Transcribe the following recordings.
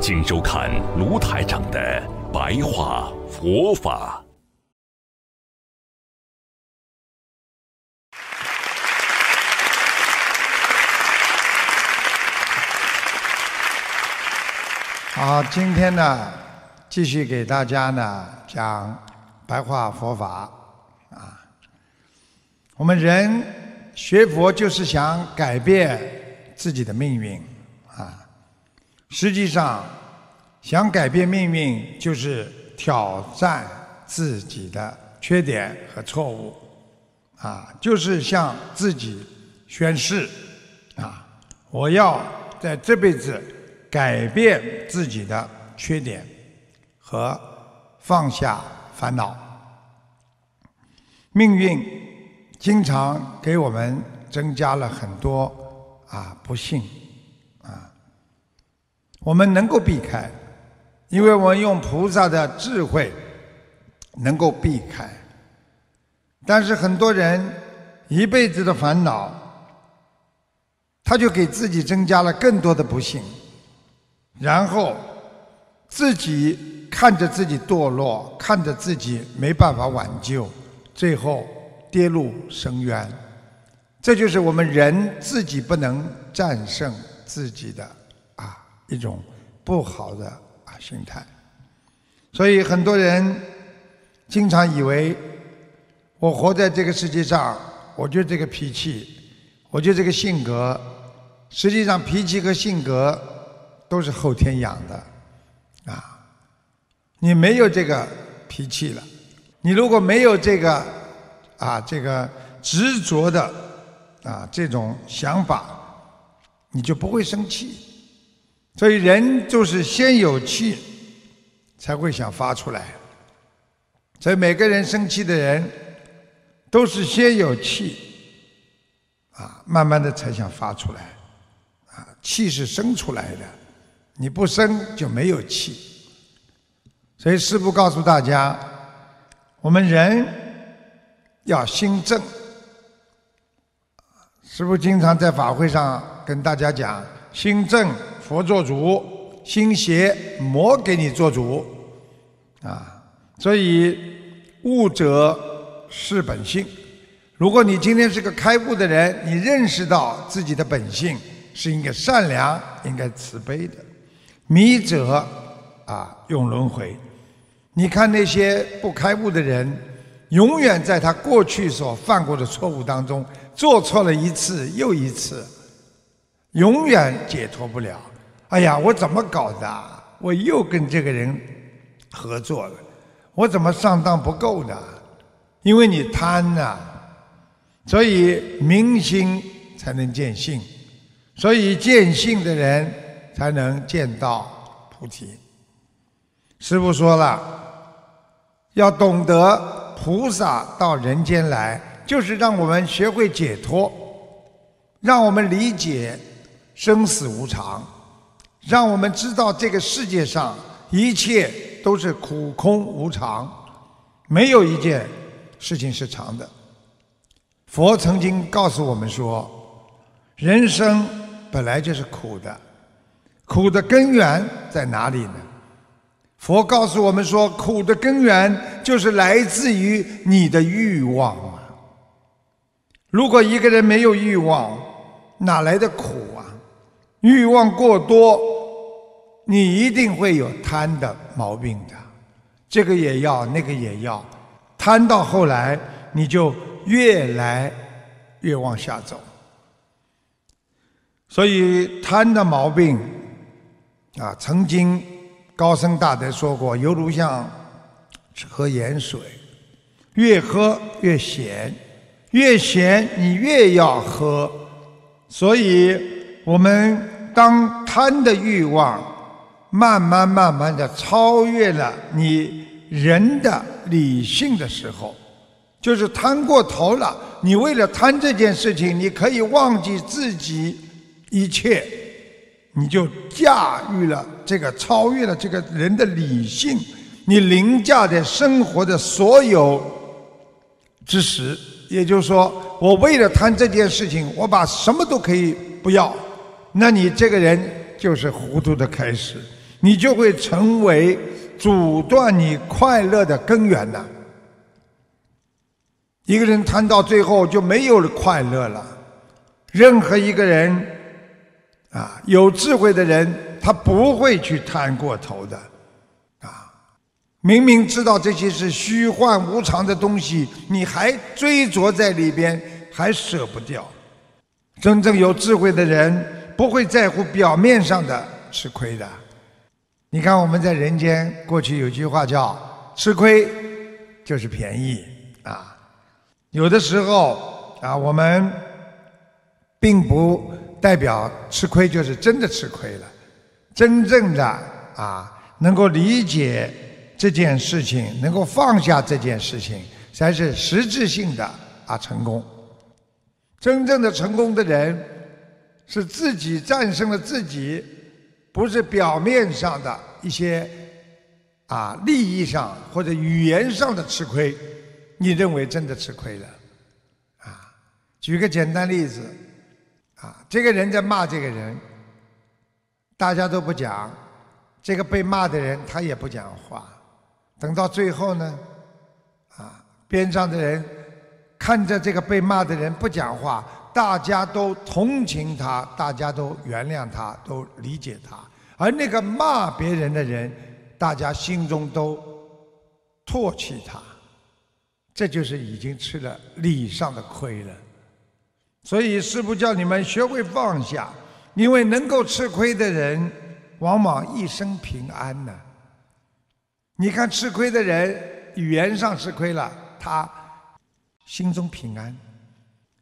请收看卢台长的白话佛法。好，今天呢，继续给大家呢讲白话佛法啊。我们人学佛就是想改变。自己的命运，实际上想改变命运，就是挑战自己的缺点和错误，啊，就是向自己宣誓，啊，我要在这辈子改变自己的缺点和放下烦恼。命运经常给我们增加了很多。啊，不幸，我们能够避开，因为我们用菩萨的智慧能够避开。但是很多人一辈子的烦恼，他就给自己增加了更多的不幸，然后自己看着自己堕落，看着自己没办法挽救，最后跌入深渊。这就是我们人自己不能战胜自己的一种不好的啊心态，所以很多人经常以为我活在这个世界上，我就这个脾气，我就这个性格，实际上脾气和性格都是后天养的啊。你没有这个脾气了，你如果没有这个啊这个执着的。啊，这种想法，你就不会生气。所以人就是先有气，才会想发出来。所以每个人生气的人，都是先有气，啊，慢慢的才想发出来。啊，气是生出来的，你不生就没有气。所以师父告诉大家，我们人要心正。师父经常在法会上跟大家讲：心正佛做主，心邪魔给你做主。啊，所以悟者是本性。如果你今天是个开悟的人，你认识到自己的本性是应该善良、应该慈悲的。迷者啊，用轮回。你看那些不开悟的人，永远在他过去所犯过的错误当中。做错了一次又一次，永远解脱不了。哎呀，我怎么搞的？我又跟这个人合作了，我怎么上当不够呢？因为你贪呐，所以明心才能见性，所以见性的人才能见到菩提。师父说了，要懂得菩萨到人间来。就是让我们学会解脱，让我们理解生死无常，让我们知道这个世界上一切都是苦空无常，没有一件事情是长的。佛曾经告诉我们说，人生本来就是苦的，苦的根源在哪里呢？佛告诉我们说，苦的根源就是来自于你的欲望啊。如果一个人没有欲望，哪来的苦啊？欲望过多，你一定会有贪的毛病的。这个也要，那个也要，贪到后来，你就越来越往下走。所以贪的毛病啊，曾经高僧大德说过，犹如像喝盐水，越喝越咸。越咸，你越要喝，所以我们当贪的欲望慢慢慢慢的超越了你人的理性的时候，就是贪过头了。你为了贪这件事情，你可以忘记自己一切，你就驾驭了这个，超越了这个人的理性，你凌驾在生活的所有之时。也就是说，我为了贪这件事情，我把什么都可以不要。那你这个人就是糊涂的开始，你就会成为阻断你快乐的根源呐。一个人贪到最后就没有了快乐了。任何一个人啊，有智慧的人，他不会去贪过头的。啊明明知道这些是虚幻无常的东西，你还追着在里边，还舍不掉。真正有智慧的人不会在乎表面上的吃亏的。你看我们在人间，过去有句话叫“吃亏就是便宜”啊。有的时候啊，我们并不代表吃亏就是真的吃亏了。真正的啊，能够理解。这件事情能够放下，这件事情才是实质性的啊成功。真正的成功的人，是自己战胜了自己，不是表面上的一些啊利益上或者语言上的吃亏。你认为真的吃亏了啊？举个简单例子啊，这个人在骂这个人，大家都不讲，这个被骂的人他也不讲话。等到最后呢，啊，边上的人看着这个被骂的人不讲话，大家都同情他，大家都原谅他，都理解他。而那个骂别人的人，大家心中都唾弃他。这就是已经吃了礼上的亏了。所以师父叫你们学会放下，因为能够吃亏的人，往往一生平安呢。你看，吃亏的人语言上吃亏了，他心中平安。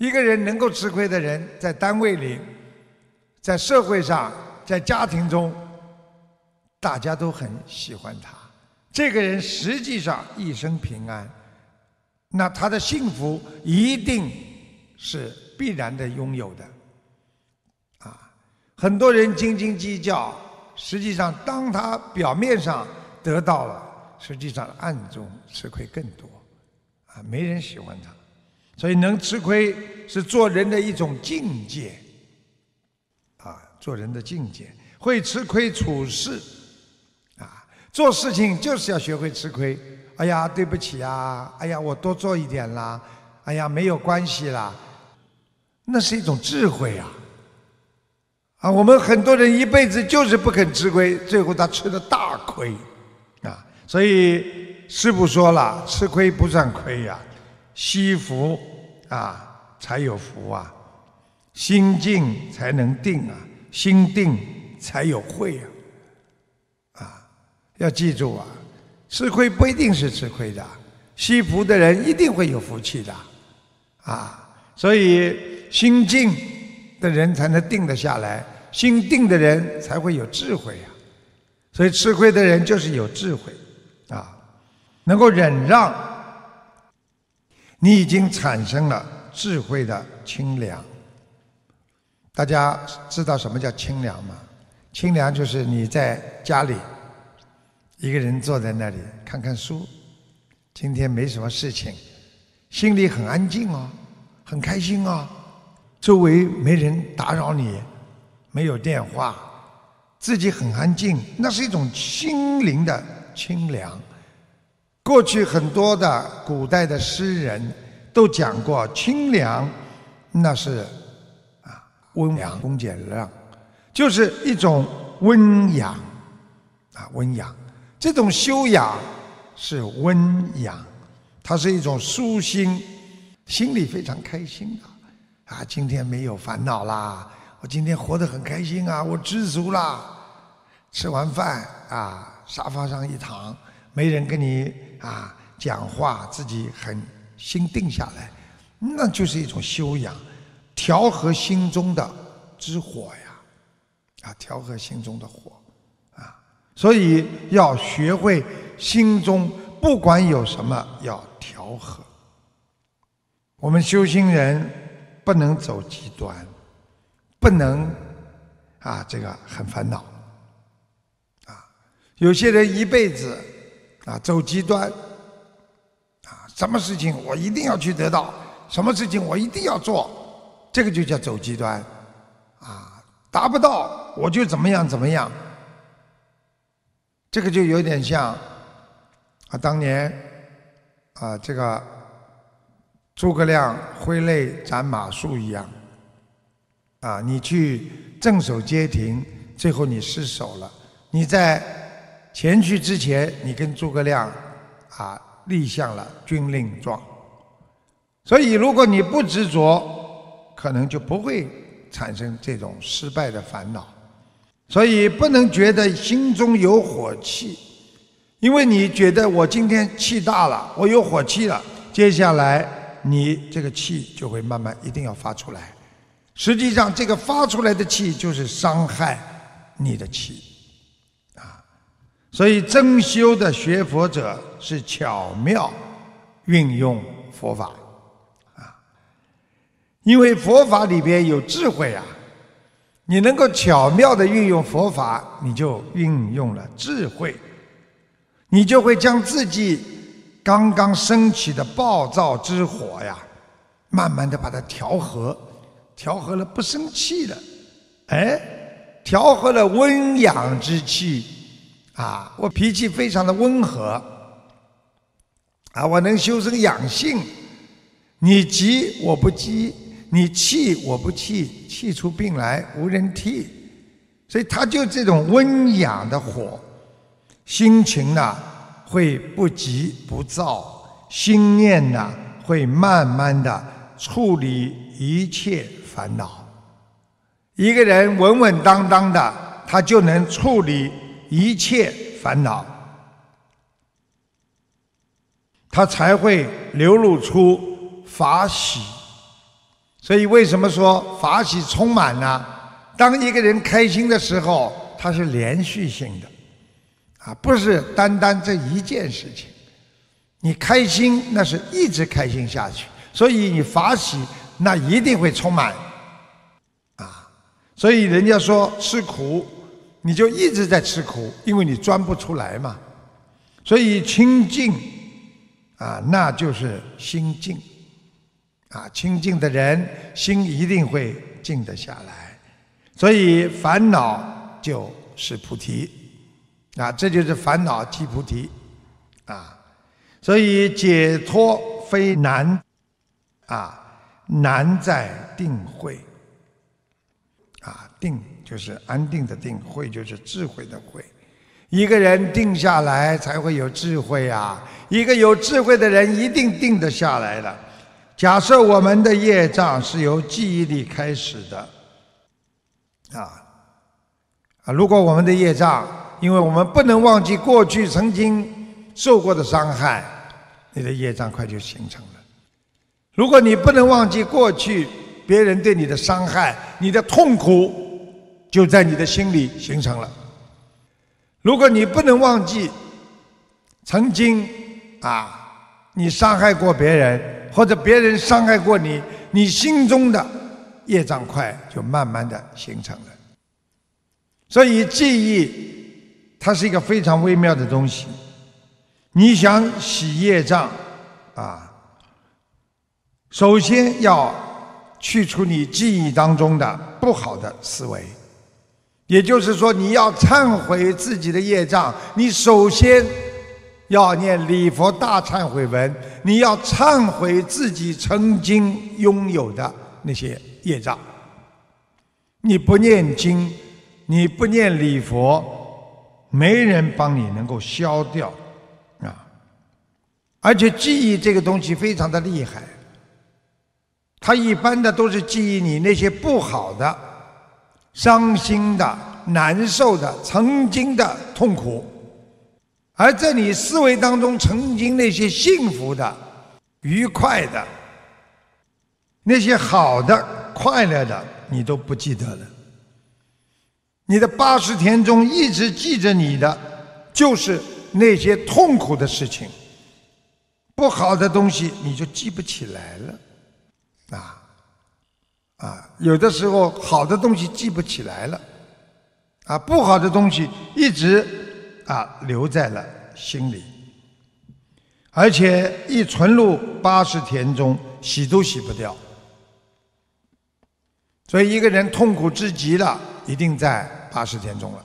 一个人能够吃亏的人，在单位里，在社会上，在家庭中，大家都很喜欢他。这个人实际上一生平安，那他的幸福一定是必然的拥有的。啊，很多人斤斤计较，实际上当他表面上。得到了，实际上暗中吃亏更多，啊，没人喜欢他，所以能吃亏是做人的一种境界，啊，做人的境界，会吃亏处事，啊，做事情就是要学会吃亏。哎呀，对不起啊，哎呀，我多做一点啦，哎呀，没有关系啦，那是一种智慧啊。啊，我们很多人一辈子就是不肯吃亏，最后他吃了大亏。啊所以师父说了，吃亏不算亏呀，惜福啊才有福啊，心静才能定啊，心定才有慧啊，啊，要记住啊，吃亏不一定是吃亏的，惜福的人一定会有福气的，啊，所以心静的人才能定得下来，心定的人才会有智慧呀，所以吃亏的人就是有智慧。啊，能够忍让，你已经产生了智慧的清凉。大家知道什么叫清凉吗？清凉就是你在家里一个人坐在那里看看书，今天没什么事情，心里很安静啊，很开心啊，周围没人打扰你，没有电话，自己很安静，那是一种心灵的。清凉。过去很多的古代的诗人都讲过，清凉那是啊温良恭俭让，就是一种温养啊温养。这种修养是温养，它是一种舒心，心里非常开心的啊。今天没有烦恼啦，我今天活得很开心啊，我知足啦。吃完饭啊。沙发上一躺，没人跟你啊讲话，自己很心定下来，那就是一种修养，调和心中的之火呀，啊，调和心中的火，啊，所以要学会心中不管有什么要调和。我们修行人不能走极端，不能啊这个很烦恼啊。有些人一辈子啊走极端啊，什么事情我一定要去得到，什么事情我一定要做，这个就叫走极端啊。达不到我就怎么样怎么样。这个就有点像啊，当年啊，这个诸葛亮挥泪斩马谡一样啊，你去镇守街亭，最后你失守了。你在前去之前，你跟诸葛亮啊立下了军令状。所以，如果你不执着，可能就不会产生这种失败的烦恼。所以不能觉得心中有火气，因为你觉得我今天气大了，我有火气了，接下来你这个气就会慢慢一定要发出来。实际上，这个发出来的气就是伤害你的气，所以真修的学佛者是巧妙运用佛法，啊，因为佛法里边有智慧啊。你能够巧妙的运用佛法，你就运用了智慧，你就会将自己刚刚升起的暴躁之火呀，慢慢的把它调和，调和了不生气了，哎，调和了温养之气，啊，我脾气非常的温和，啊，我能修身养性，你急我不急。你气我不气，气出病来无人替，所以他就这种温养的火，心情呢会不急不躁，心念呢会慢慢的处理一切烦恼。一个人稳稳当当的，他就能处理一切烦恼，他才会流露出法喜。所以，为什么说法喜充满呢？当一个人开心的时候，它是连续性的，啊，不是单单这一件事情。你开心，那是一直开心下去。所以你法喜，那一定会充满，啊。所以人家说吃苦，你就一直在吃苦，因为你钻不出来嘛。所以清净，啊，那就是心静。啊，清净的人心一定会静得下来，所以烦恼就是菩提，啊，这就是烦恼即菩提，啊，所以解脱非难，啊，难在定慧，啊，定就是安定的定，慧就是智慧的慧，一个人定下来才会有智慧啊，一个有智慧的人一定定得下来的。假设我们的业障是由记忆力开始的，啊啊！如果我们的业障，因为我们不能忘记过去曾经受过的伤害，你的业障快就形成了。如果你不能忘记过去别人对你的伤害，你的痛苦就在你的心里形成了。如果你不能忘记曾经啊，你伤害过别人。或者别人伤害过你，你心中的业障块就慢慢的形成了。所以记忆它是一个非常微妙的东西。你想洗业障啊，首先要去除你记忆当中的不好的思维，也就是说你要忏悔自己的业障，你首先。要念礼佛大忏悔文，你要忏悔自己曾经拥有的那些业障。你不念经，你不念礼佛，没人帮你能够消掉啊！而且记忆这个东西非常的厉害，它一般的都是记忆你那些不好的、伤心的、难受的、曾经的痛苦。而在你思维当中，曾经那些幸福的、愉快的、那些好的、快乐的，你都不记得了。你的八十天中一直记着你的，就是那些痛苦的事情，不好的东西你就记不起来了，啊啊，有的时候好的东西记不起来了，啊，不好的东西一直啊留在了心里，而且一存入八十田中，洗都洗不掉。所以一个人痛苦之极了，一定在八十天中了。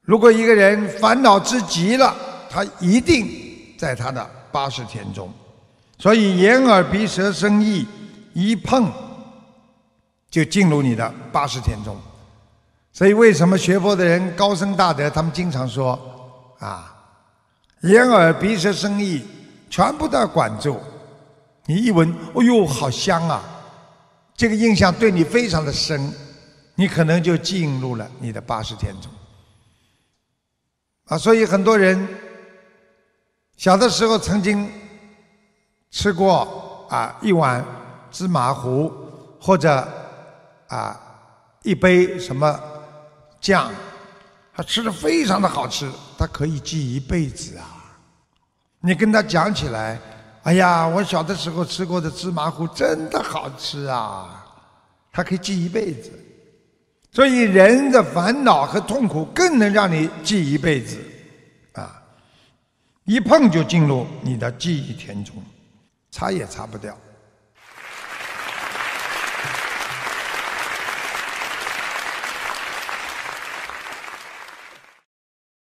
如果一个人烦恼之极了，他一定在他的八十天中。所以眼耳鼻舌身意一碰，就进入你的八十天中。所以为什么学佛的人高僧大德，他们经常说啊，眼耳鼻舌身意全部都要管住。你一闻，哎呦，好香啊！这个印象对你非常的深，你可能就进入了你的八十天中啊。所以很多人小的时候曾经吃过啊一碗芝麻糊，或者啊一杯什么酱，他吃的非常的好吃，他可以记一辈子啊。你跟他讲起来。哎呀，我小的时候吃过的芝麻糊真的好吃啊！它可以记一辈子，所以人的烦恼和痛苦更能让你记一辈子，啊，一碰就进入你的记忆田中，擦也擦不掉。